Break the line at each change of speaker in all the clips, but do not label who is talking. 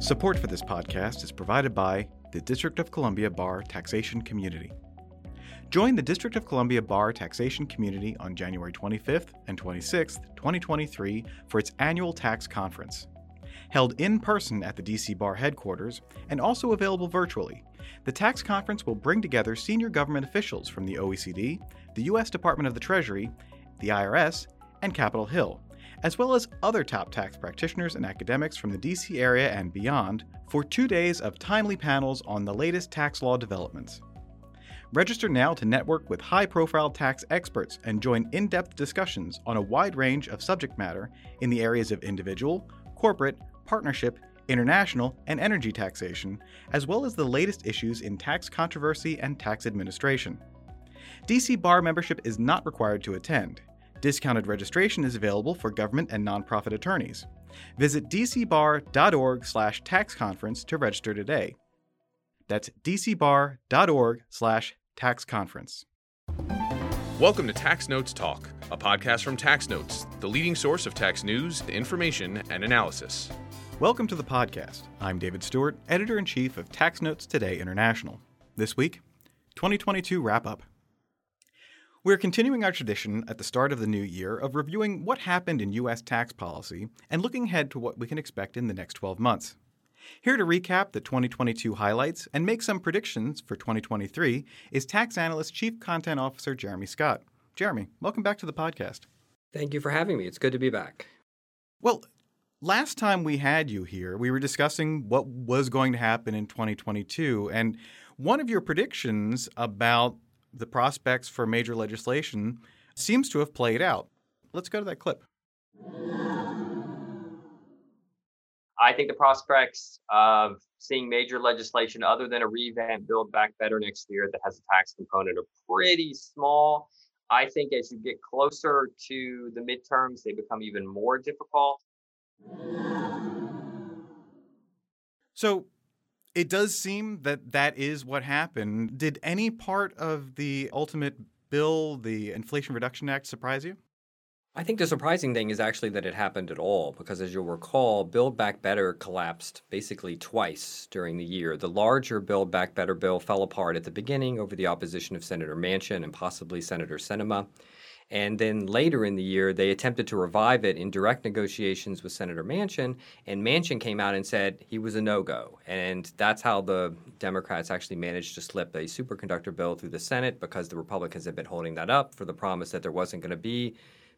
Support for this podcast is provided by the District of Columbia Bar Taxation Community. Join the District of Columbia Bar Taxation Community on January 25th and 26th, 2023, for its annual tax conference. Held in person at the DC Bar headquarters and also available virtually, the tax conference will bring together senior government officials from the OECD, the U.S. Department of the Treasury, the IRS, and Capitol Hill as well as other top tax practitioners and academics from the DC area and beyond, for two days of timely panels on the latest tax law developments. Register now to network with high profile tax experts and join in depth discussions on a wide range of subject matter in the areas of individual, corporate, partnership, international, and energy taxation, as well as the latest issues in tax controversy and tax administration. DC Bar membership is not required to attend. Discounted registration is available for government and nonprofit attorneys. Visit dcbar.org slash tax conference to register today. That's dcbar.org slash tax conference.
Welcome to Tax Notes Talk, a podcast from Tax Notes, the leading source of tax news, information, and analysis.
Welcome to the podcast. I'm David Stewart, editor in chief of Tax Notes Today International. This week, 2022 wrap up. We're continuing our tradition at the start of the new year of reviewing what happened in U.S. tax policy and looking ahead to what we can expect in the next 12 months. Here to recap the 2022 highlights and make some predictions for 2023 is tax analyst Chief Content Officer Jeremy Scott. Jeremy, welcome back to the podcast.
Thank you for having me. It's good to be back.
Well, last time we had you here, we were discussing what was going to happen in 2022. And one of your predictions about the prospects for major legislation seems to have played out. Let's go to that clip.
I think the prospects of seeing major legislation other than a revamp Build Back Better next year that has a tax component are pretty small. I think as you get closer to the midterms, they become even more difficult.
So, it does seem that that is what happened. Did any part of the ultimate bill, the Inflation Reduction Act, surprise you?
I think the surprising thing is actually that it happened at all, because as you'll recall, Build Back Better collapsed basically twice during the year. The larger Build Back Better bill fell apart at the beginning over the opposition of Senator Manchin and possibly Senator Sinema. And then later in the year, they attempted to revive it in direct negotiations with Senator Manchin, and Manchin came out and said he was a no go. And that's how the Democrats actually managed to slip a superconductor bill through the Senate because the Republicans had been holding that up for the promise that there wasn't going to be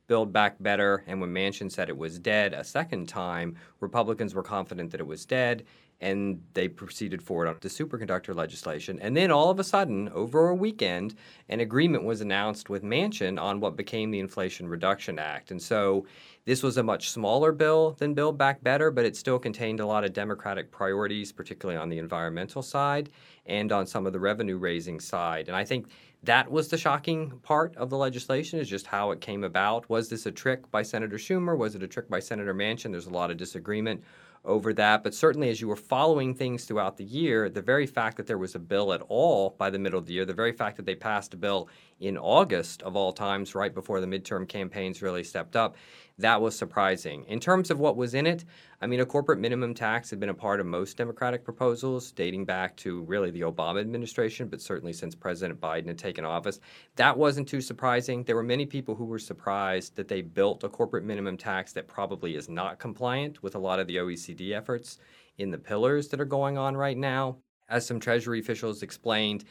Build Back Better. And when Manchin said it was dead a second time, Republicans were confident that it was dead and they proceeded forward on the superconductor legislation. And then all of a sudden, over a weekend, an agreement was announced with Manchin on what became the Inflation Reduction Act. And so this was a much smaller bill than Build Back Better, but it still contained a lot of Democratic priorities, particularly on the environmental side and on some of the revenue raising side. And I think that was the shocking part of the legislation is just how it came about. Was this a trick by Senator Schumer? Was it a trick by Senator Manchin? There's a lot of disagreement over that. But certainly, as you were following things throughout the year, the very fact that there was a bill at all by the middle of the year, the very fact that they passed a bill in August of all times, right before the midterm campaigns really stepped up, that was surprising. In terms of what was in it, I mean, a corporate minimum tax had been a part of most Democratic proposals dating back to really the Obama administration, but certainly since President Biden had taken office. That wasn't too surprising. There were many people who were surprised that they built a corporate minimum tax that probably is not compliant with a lot of the OECD efforts in the pillars that are going on right now. As some Treasury officials explained,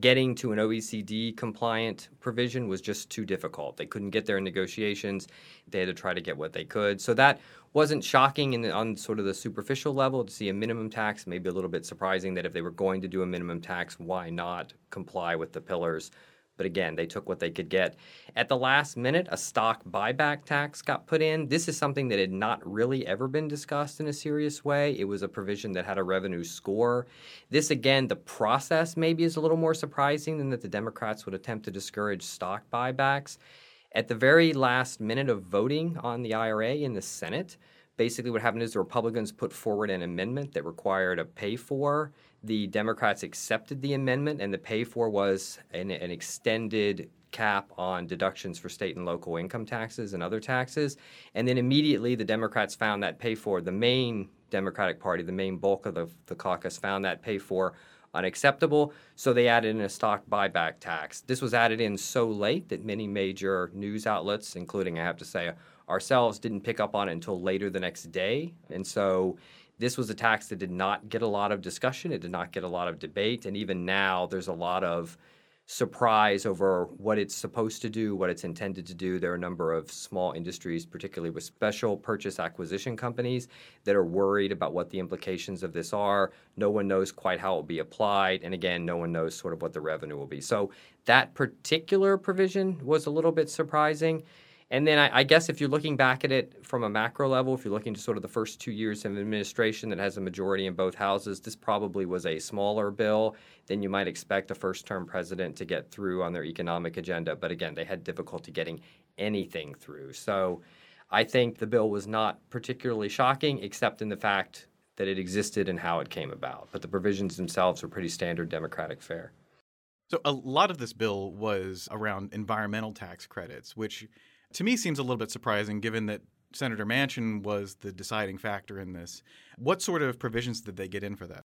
getting to an OECD compliant provision was just too difficult. They couldn't get there in negotiations. They had to try to get what they could. So that wasn't shocking in on sort of the superficial level to see a minimum tax. Maybe a little bit surprising that if they were going to do a minimum tax, why not comply with the pillars? But again, they took what they could get. At the last minute, a stock buyback tax got put in. This is something that had not really ever been discussed in a serious way. It was a provision that had a revenue score. This, again, the process maybe is a little more surprising than that the Democrats would attempt to discourage stock buybacks. At the very last minute of voting on the IRA in the Senate, basically what happened is the Republicans put forward an amendment that required a pay for the Democrats accepted the amendment, and the pay for was an, an extended cap on deductions for state and local income taxes and other taxes. And then immediately the Democrats found that pay for the main Democratic Party, the main bulk of the, the caucus, found that pay for unacceptable. So they added in a stock buyback tax. This was added in so late that many major news outlets, including, I have to say, ourselves, didn't pick up on it until later the next day. And so this was a tax that did not get a lot of discussion, it did not get a lot of debate. And even now, there's a lot of surprise over what it's supposed to do, what it's intended to do. There are a number of small industries, particularly with special purpose acquisition companies, that are worried about what the implications of this are. No one knows quite how it will be applied. And again, no one knows sort of what the revenue will be. So that particular provision was a little bit surprising. And then I, I, guess if you're looking back at it from a macro level, if you're looking to sort of the first two years of administration that has a majority in both houses, this probably was a smaller bill than you might expect a first term president to get through on their economic agenda. But again, they had difficulty getting anything through. So I think the bill was not particularly shocking, except in the fact that it existed and how it came about. But the provisions themselves were pretty standard Democratic fare.
So a lot of this bill was around environmental tax credits, which to me seems a little bit surprising given that Senator Manchin was the deciding factor in this. What sort of provisions did they get in for that?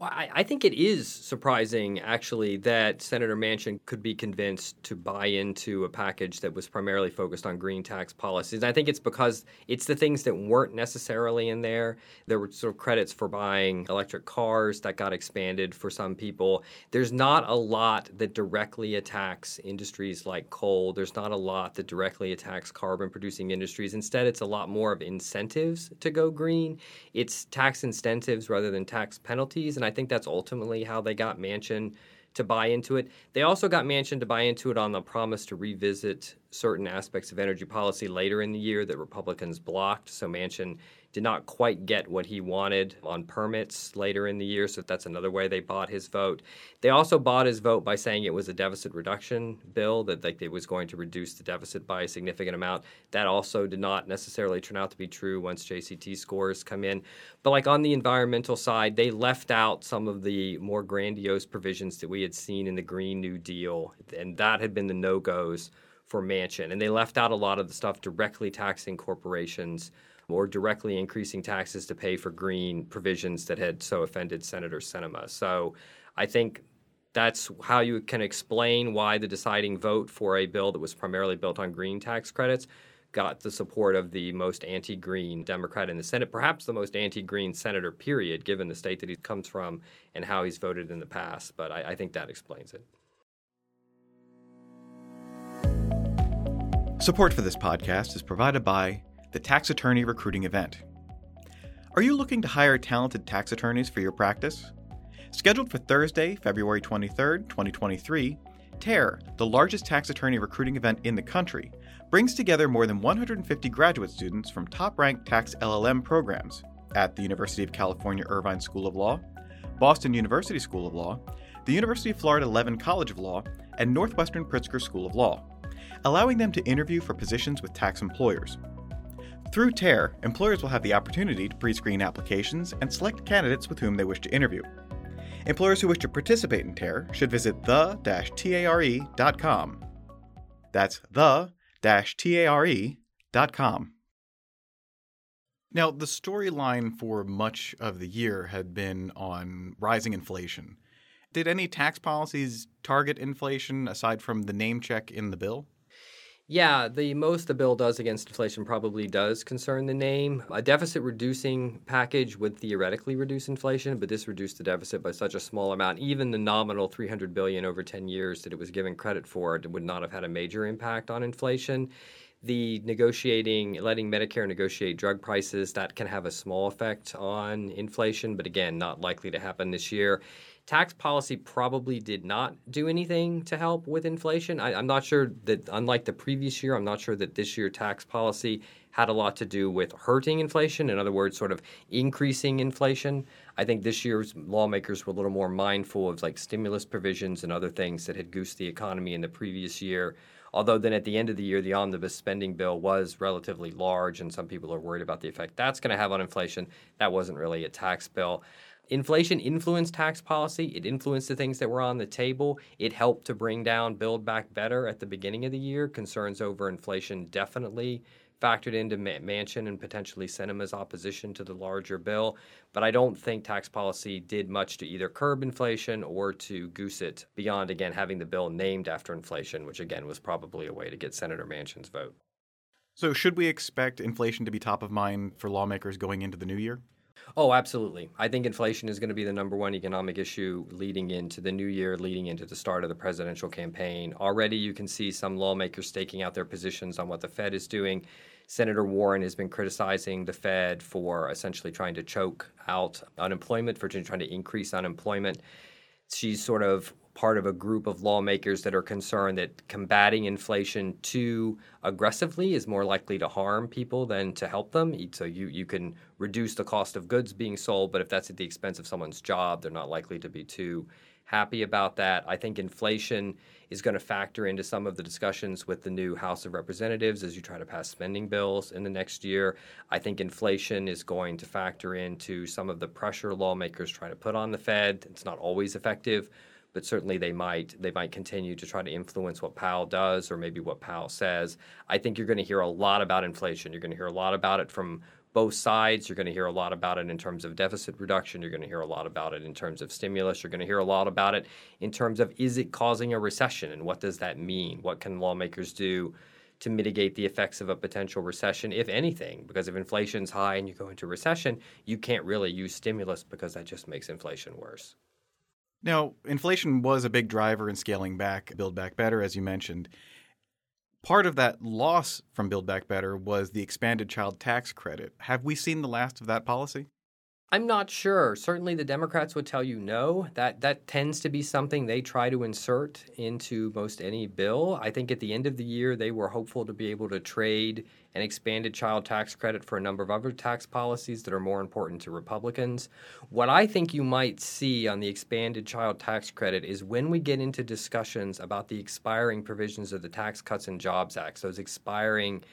Well, I, I, think it is surprising, actually, that Senator Manchin could be convinced to buy into a package that was primarily focused on green tax policies. I think it's because it's the things that weren't necessarily in there. There were sort of credits for buying electric cars that got expanded for some people. There's not a lot that directly attacks industries like coal. There's not a lot that directly attacks carbon producing industries. Instead, it's a lot more of incentives to go green. It's tax incentives rather than tax penalties. And I think that's ultimately how they got Manchin to buy into it. They also got Manchin to buy into it on the promise to revisit certain aspects of energy policy later in the year that Republicans blocked. So Manchin did not quite get what he wanted on permits later in the year, so that's another way they bought his vote. They also bought his vote by saying it was a deficit reduction bill that like it was going to reduce the deficit by a significant amount. That also did not necessarily turn out to be true once JCT scores come in. But like on the environmental side, they left out some of the more grandiose provisions that we had seen in the Green New Deal, and that had been the no-goes for Manchin, And they left out a lot of the stuff directly taxing corporations or directly increasing taxes to pay for green provisions that had so offended Senator Sinema. So I think that's how you can explain why the deciding vote for a bill that was primarily built on green tax credits got the support of the most anti green Democrat in the Senate, perhaps the most anti green senator, period, given the state that he comes from and how he's voted in the past. But I, I think that explains it.
Support for this podcast is provided by the Tax Attorney Recruiting Event. Are you looking to hire talented tax attorneys for your practice? Scheduled for Thursday, February 23, 2023, TARE, the largest tax attorney recruiting event in the country, brings together more than 150 graduate students from top ranked tax LLM programs at the University of California Irvine School of Law, Boston University School of Law, the University of Florida Levin College of Law, and Northwestern Pritzker School of Law, allowing them to interview for positions with tax employers. Through TARE, employers will have the opportunity to pre screen applications and select candidates with whom they wish to interview. Employers who wish to participate in TARE should visit the-tare.com. That's the-tare.com. Now, the storyline for much of the year had been on rising inflation. Did any tax policies target inflation aside from the name check in the bill?
Yeah, the most the bill does against inflation probably does concern the name. A deficit reducing package would theoretically reduce inflation, but this reduced the deficit by such a small amount. Even the nominal 300 billion over 10 years that it was given credit for it would not have had a major impact on inflation. The negotiating, letting Medicare negotiate drug prices, that can have a small effect on inflation, but again, not likely to happen this year tax policy probably did not do anything to help with inflation. I, am not sure that, unlike the previous year, I'm not sure that this year tax policy had a lot to do with hurting inflation. In other words, sort of increasing inflation. I think this year's lawmakers were a little more mindful of like stimulus provisions and other things that had goosed the economy in the previous year. Although then at the end of the year, the omnibus spending bill was relatively large, and some people are worried about the effect that's going to have on inflation. That wasn't really a tax bill inflation influenced tax policy. It influenced the things that were on the table. It helped to bring down Build Back Better at the beginning of the year. Concerns over inflation definitely factored into Manchin and potentially Sinema's opposition to the larger bill. But I don't think tax policy did much to either curb inflation or to goose it beyond, again, having the bill named after inflation, which again was probably a way to get Senator Manchin's vote.
So, should we expect inflation to be top of mind for lawmakers going into the new year?
Oh, absolutely. I think inflation is going to be the number one economic issue leading into the new year, leading into the start of the presidential campaign. Already, you can see some lawmakers staking out their positions on what the Fed is doing. Senator Warren has been criticizing the Fed for essentially trying to choke out unemployment, for trying to increase unemployment. She's sort of part of a group of lawmakers that are concerned that combating inflation too aggressively is more likely to harm people than to help them. So you, you can reduce the cost of goods being sold, but if that's at the expense of someone's job, they're not likely to be too happy about that. I think inflation is going to factor into some of the discussions with the new House of Representatives as you try to pass spending bills in the next year. I think inflation is going to factor into some of the pressure lawmakers try to put on the Fed. It's not always effective but certainly they might they might continue to try to influence what Powell does or maybe what Powell says. I think you're going to hear a lot about inflation. You're going to hear a lot about it from both sides. You're going to hear a lot about it in terms of deficit reduction. You're going to hear a lot about it in terms of stimulus. You're going to hear a lot about it in terms of is it causing a recession and what does that mean? What can lawmakers do to mitigate the effects of a potential recession, if anything? Because if inflation's high and you go into recession, you can't really use stimulus because that just makes inflation worse.
Now, inflation was a big driver in scaling back Build Back Better, as you mentioned. Part of that loss from Build Back Better was the expanded child tax credit. Have we seen the last of that policy?
I'm not sure. Certainly, the Democrats would tell you no. That that tends to be something they try to insert into most any bill. I think at the end of the year, they were hopeful to be able to trade an expanded child tax credit for a number of other tax policies that are more important to Republicans. What I think you might see on the expanded child tax credit is when we get into discussions about the expiring provisions of the Tax Cuts and Jobs Act, those expiring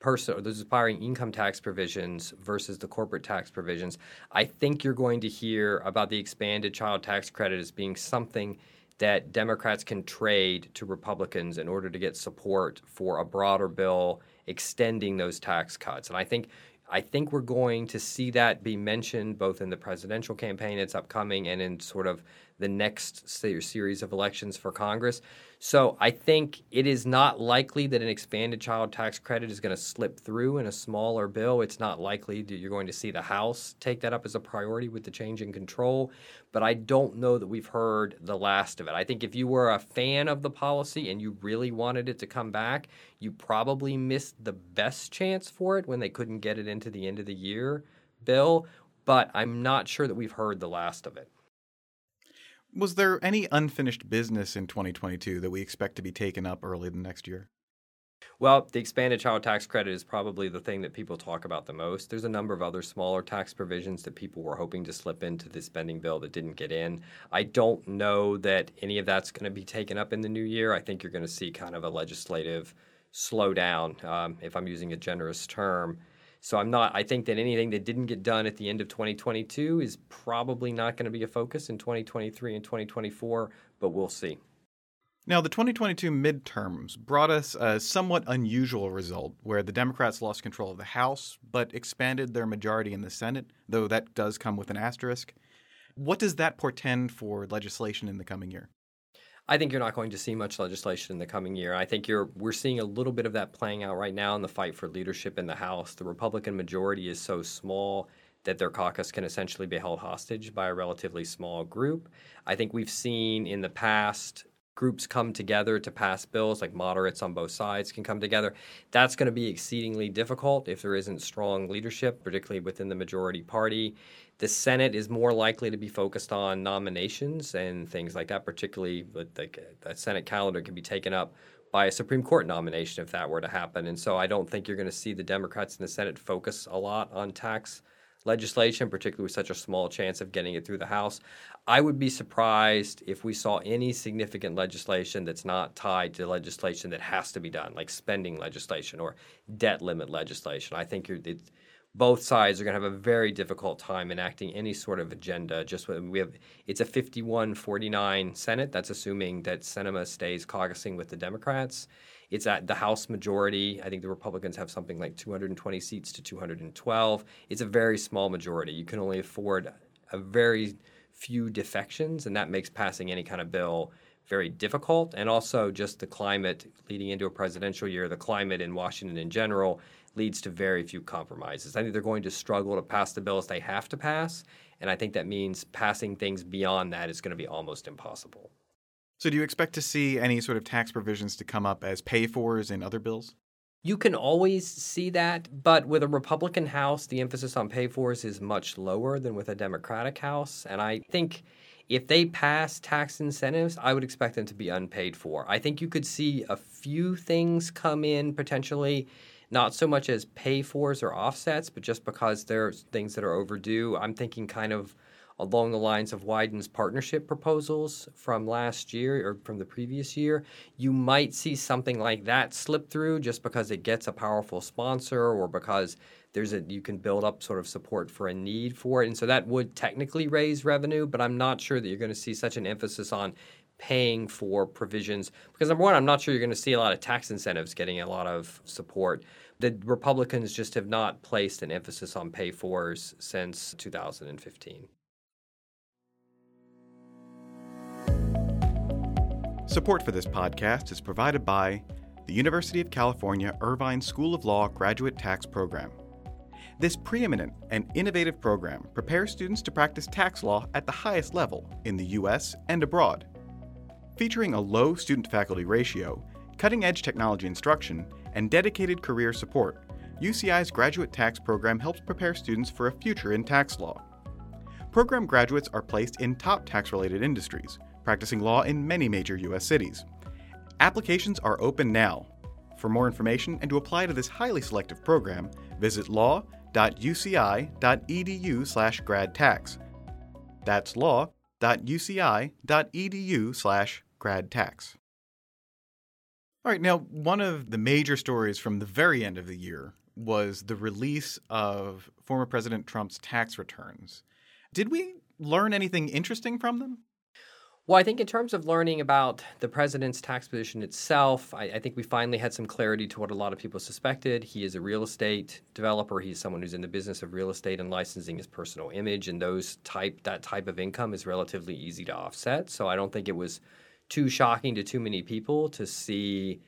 person or those aspiring income tax provisions versus the corporate tax provisions, I think you're going to hear about the expanded child tax credit as being something that Democrats can trade to Republicans in order to get support for a broader bill extending those tax cuts. And I think I think we're going to see that be mentioned both in the presidential campaign that's upcoming and in sort of the next series of elections for Congress. So I think it is not likely that an expanded child tax credit is going to slip through in a smaller bill. It's not likely that you're going to see the House take that up as a priority with the change in control. But I don't know that we've heard the last of it. I think if you were a fan of the policy and you really wanted it to come back, you probably missed the best chance for it when they couldn't get it into the end of the year bill. But I'm not sure that we've heard the last of it.
Was there any unfinished business in 2022 that we expect to be taken up early the next year?
Well, the expanded child tax credit is probably the thing that people talk about the most. There's a number of other smaller tax provisions that people were hoping to slip into the spending bill that didn't get in. I don't know that any of that's going to be taken up in the new year. I think you're going to see kind of a legislative slowdown, um, if I'm using a generous term, so I'm not. I think that anything that didn't get done at the end of 2022 is probably not going to be a focus in 2023 and 2024, but we'll see.
Now, the 2022 midterms brought us a somewhat unusual result where the Democrats lost control of the House but expanded their majority in the Senate, though that does come with an asterisk. What does that portend for legislation in the coming year?
I think you're not going to see much legislation in the coming year. I think you're we're seeing a little bit of that playing out right now in the fight for leadership in the House. The Republican majority is so small that their caucus can essentially be held hostage by a relatively small group. I think we've seen in the past groups come together to pass bills, like moderates on both sides can come together. That's going to be exceedingly difficult if there isn't strong leadership, particularly within the majority party. The Senate is more likely to be focused on nominations and things like that, particularly like the Senate calendar can be taken up by a Supreme Court nomination if that were to happen. And so I don't think you're going to see the Democrats in the Senate focus a lot on tax legislation, particularly with such a small chance of getting it through the House. I would be surprised if we saw any significant legislation that's not tied to legislation that has to be done, like spending legislation or debt limit legislation. I think you're, both sides are going to have a very difficult time enacting any sort of agenda. Just we have, it's a 51-49 Senate. That's assuming that Sinema stays caucusing with the Democrats. It's at the House majority. I think the Republicans have something like 220 seats to 212. It's a very small majority. You can only afford a very few defections, and that makes passing any kind of bill very difficult. And also, just the climate leading into a presidential year, the climate in Washington in general leads to very few compromises. I think they're going to struggle to pass the bills they have to pass. And I think that means passing things beyond that is going to be almost impossible.
So, do you expect to see any sort of tax provisions to come up as pay fors in other bills?
You can always see that, but with a Republican House, the emphasis on pay fors is much lower than with a Democratic House. And I think if they pass tax incentives, I would expect them to be unpaid for. I think you could see a few things come in potentially, not so much as pay fors or offsets, but just because there's things that are overdue. I'm thinking kind of along the lines of Wyden's partnership proposals from last year or from the previous year, you might see something like that slip through just because it gets a powerful sponsor or because there's a you can build up sort of support for a need for it. And so that would technically raise revenue, but I'm not sure that you're going to see such an emphasis on paying for provisions because number one, I'm not sure you're going to see a lot of tax incentives getting a lot of support. The Republicans just have not placed an emphasis on pay fors since 2015.
Support for this podcast is provided by the University of California Irvine School of Law Graduate Tax Program. This preeminent and innovative program prepares students to practice tax law at the highest level in the U.S. and abroad. Featuring a low student faculty ratio, cutting edge technology instruction, and dedicated career support, UCI's graduate tax program helps prepare students for a future in tax law. Program graduates are placed in top tax related industries practicing law in many major U.S. cities. Applications are open now. For more information and to apply to this highly selective program, visit law.uci.edu/gradtax. That's law.uci.edu/gradtax. All right, now one of the major stories from the very end of the year was the release of former President Trump's tax returns. Did we learn anything interesting from them?
Well, I think in terms of learning about the president's tax position itself, I, I, think we finally had some clarity to what a lot of people suspected. He is a real estate developer. He's someone who's in the business of real estate and licensing his personal image, and those type that type of income is relatively easy to offset. So I don't think it was too shocking to too many people to see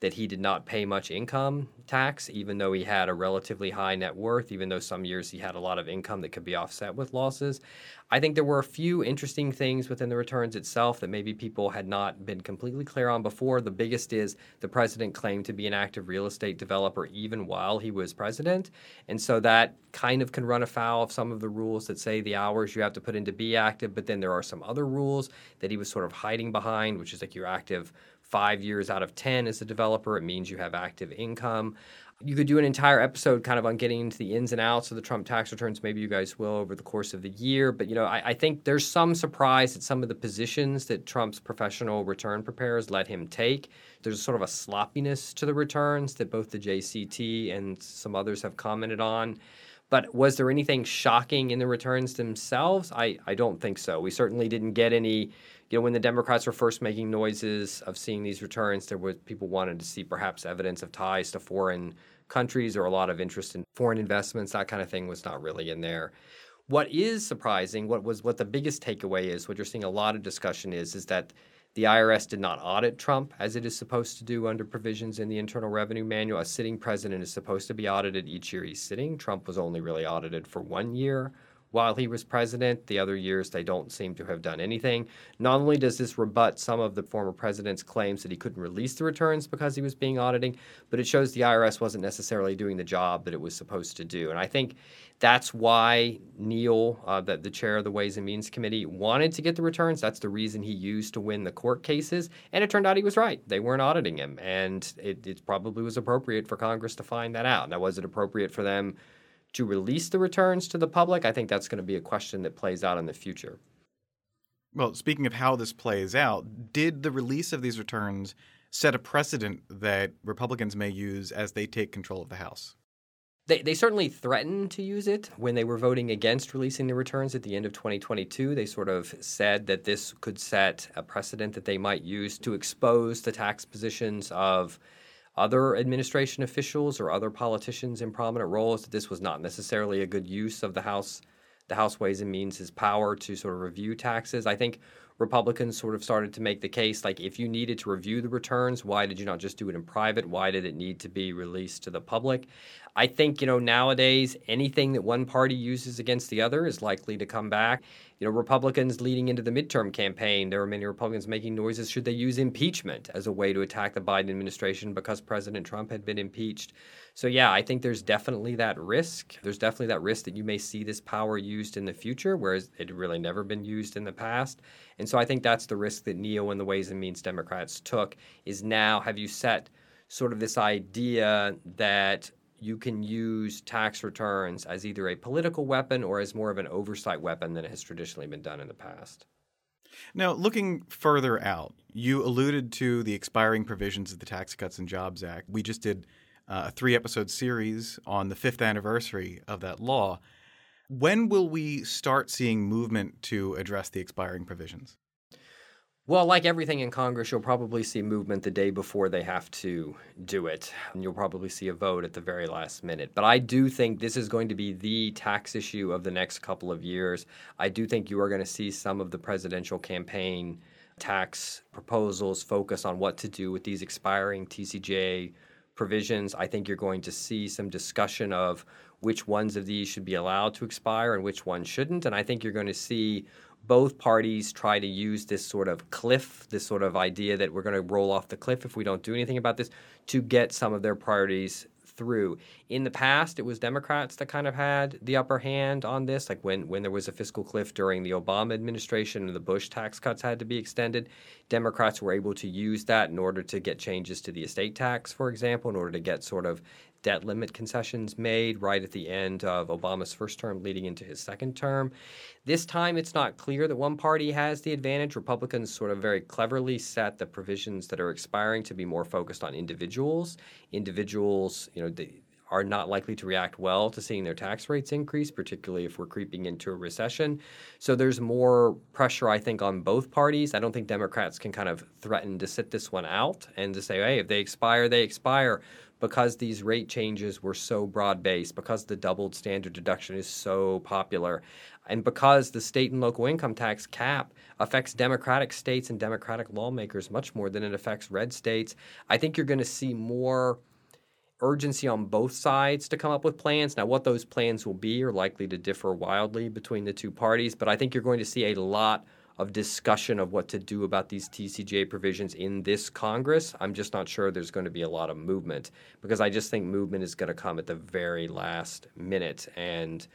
that he did not pay much income tax, even though he had a relatively high net worth, even though some years he had a lot of income that could be offset with losses. I think there were a few interesting things within the returns itself that maybe people had not been completely clear on before. The biggest is the president claimed to be an active real estate developer even while he was president. And so that kind of can run afoul of some of the rules that say the hours you have to put in to be active, but then there are some other rules that he was sort of hiding behind, which is like you're active five years out of 10 as a developer. It means you have active income. You could do an entire episode kind of on getting into the ins and outs of the Trump tax returns. Maybe you guys will over the course of the year. But, you know, I, I think there's some surprise at some of the positions that Trump's professional return preparers let him take. There's sort of a sloppiness to the returns that both the JCT and some others have commented on. But was there anything shocking in the returns themselves? I, I don't think so. We certainly didn't get any you know, when the Democrats were first making noises of seeing these returns, there was people wanted to see perhaps evidence of ties to foreign countries or a lot of interest in foreign investments. That kind of thing was not really in there. What is surprising, what was what the biggest takeaway is, what you're seeing a lot of discussion is, is that the IRS did not audit Trump as it is supposed to do under provisions in the Internal Revenue Manual. A sitting president is supposed to be audited each year he's sitting. Trump was only really audited for one year while he was president. The other years, they don't seem to have done anything. Not only does this rebut some of the former president's claims that he couldn't release the returns because he was being auditing, but it shows the IRS wasn't necessarily doing the job that it was supposed to do. And I think that's why Neal, uh, the, the chair of the Ways and Means Committee, wanted to get the returns. That's the reason he used to win the court cases. And it turned out he was right. They weren't auditing him. And it, it probably was appropriate for Congress to find that out. Now, was it appropriate for them? to release the returns to the public, I think that's going to be a question that plays out in the future.
Well, speaking of how this plays out, did the release of these returns set a precedent that Republicans may use as they take control of the House?
They, they certainly threatened to use it when they were voting against releasing the returns at the end of 2022. They sort of said that this could set a precedent that they might use to expose the tax positions of other administration officials or other politicians in prominent roles that this was not necessarily a good use of the House the House Ways and Means' power to sort of review taxes. I think Republicans sort of started to make the case like if you needed to review the returns, why did you not just do it in private? Why did it need to be released to the public? I think, you know, nowadays anything that one party uses against the other is likely to come back. You know, Republicans leading into the midterm campaign, there were many Republicans making noises should they use impeachment as a way to attack the Biden administration because President Trump had been impeached. So, yeah, I think there's definitely that risk. There's definitely that risk that you may see this power used in the future, whereas it really never been used in the past. And so I think that's the risk that Neal and the Ways and Means Democrats took is now have you set sort of this idea that you can use tax returns as either a political weapon or as more of an oversight weapon than it has traditionally been done in the past.
Now, looking further out, you alluded to the expiring provisions of the Tax Cuts and Jobs Act. We just did uh, a three episode series on the fifth anniversary of that law. When will we start seeing movement to address the expiring provisions?
Well, like everything in Congress, you'll probably see movement the day before they have to do it. And you'll probably see a vote at the very last minute. But I do think this is going to be the tax issue of the next couple of years. I do think you are going to see some of the presidential campaign tax proposals focus on what to do with these expiring TCJA provisions. I think you're going to see some discussion of which ones of these should be allowed to expire and which ones shouldn't. And I think you're going to see both parties try to use this sort of cliff, this sort of idea that we're going to roll off the cliff if we don't do anything about this, to get some of their priorities through. In the past, it was Democrats that kind of had the upper hand on this, like when, when there was a fiscal cliff during the Obama administration and the Bush tax cuts had to be extended. Democrats were able to use that in order to get changes to the estate tax, for example, in order to get sort of debt limit concessions made right at the end of Obama's first term leading into his second term. This time, it's not clear that one party has the advantage. Republicans sort of very cleverly set the provisions that are expiring to be more focused on individuals. Individuals, you know, are not likely to react well to seeing their tax rates increase, particularly if we're creeping into a recession. So there's more pressure, I think, on both parties. I don't think Democrats can kind of threaten to sit this one out and to say, hey, if they expire, they expire because these rate changes were so broad based, because the doubled standard deduction is so popular, and because the state and local income tax cap affects Democratic states and Democratic lawmakers much more than it affects red states, I think you're going to see more urgency on both sides to come up with plans. Now, what those plans will be are likely to differ wildly between the two parties, but I think you're going to see a lot of discussion of what to do about these TCJA provisions in this Congress. I'm just not sure there's going to be a lot of movement because I just think movement is going to come at the very last minute. And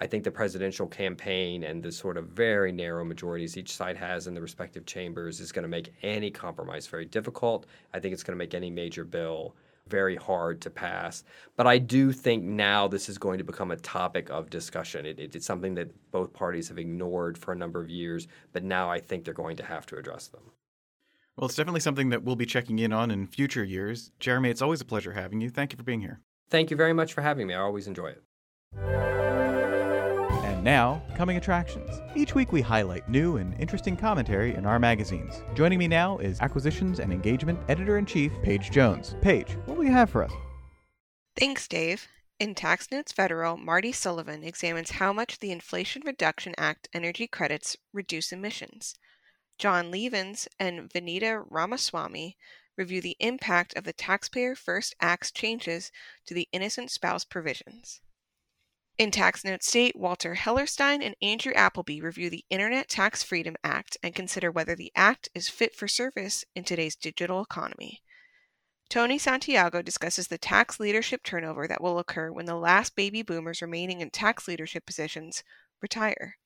I think the presidential campaign and the sort of very narrow majorities each side has in the respective chambers is going to make any compromise very difficult. I think it's going to make any major bill very hard to pass. But I do think now this is going to become a topic of discussion. It, it, it's something that both parties have ignored for a number of years, but now I think they're going to have to address them.
Well, it's definitely something that we'll be checking in on in future years. Jeremy, it's always a pleasure having you. Thank you for being here.
Thank you very much for having me. I always enjoy it.
Now, coming attractions. Each week we highlight new and interesting commentary in our magazines. Joining me now is Acquisitions and Engagement Editor in Chief, Paige Jones. Paige, what will you have for us?
Thanks, Dave. In Tax Notes Federal, Marty Sullivan examines how much the Inflation Reduction Act energy credits reduce emissions. John Levens and Vinita Ramaswamy review the impact of the Taxpayer First Act's changes to the innocent spouse provisions. In Tax Note State, Walter Hellerstein and Andrew Appleby review the Internet Tax Freedom Act and consider whether the act is fit for service in today's digital economy. Tony Santiago discusses the tax leadership turnover that will occur when the last baby boomers remaining in tax leadership positions retire.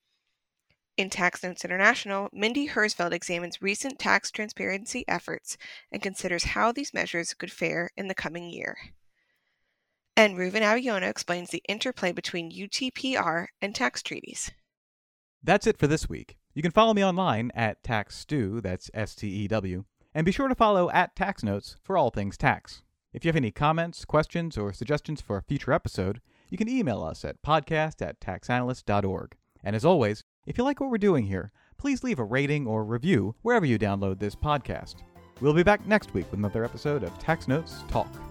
In Tax Notes International, Mindy Herzfeld examines recent tax transparency efforts and considers how these measures could fare in the coming year. And Reuven Avi-Yonah explains the interplay between UTPR and tax treaties.
That's it for this week. You can follow me online at TaxStew, that's S T E W, and be sure to follow at Tax Notes for all things tax. If you have any comments, questions, or suggestions for a future episode, you can email us at podcast at taxanalyst.org. And as always, if you like what we're doing here, please leave a rating or review wherever you download this podcast. We'll be back next week with another episode of Tax Notes Talk.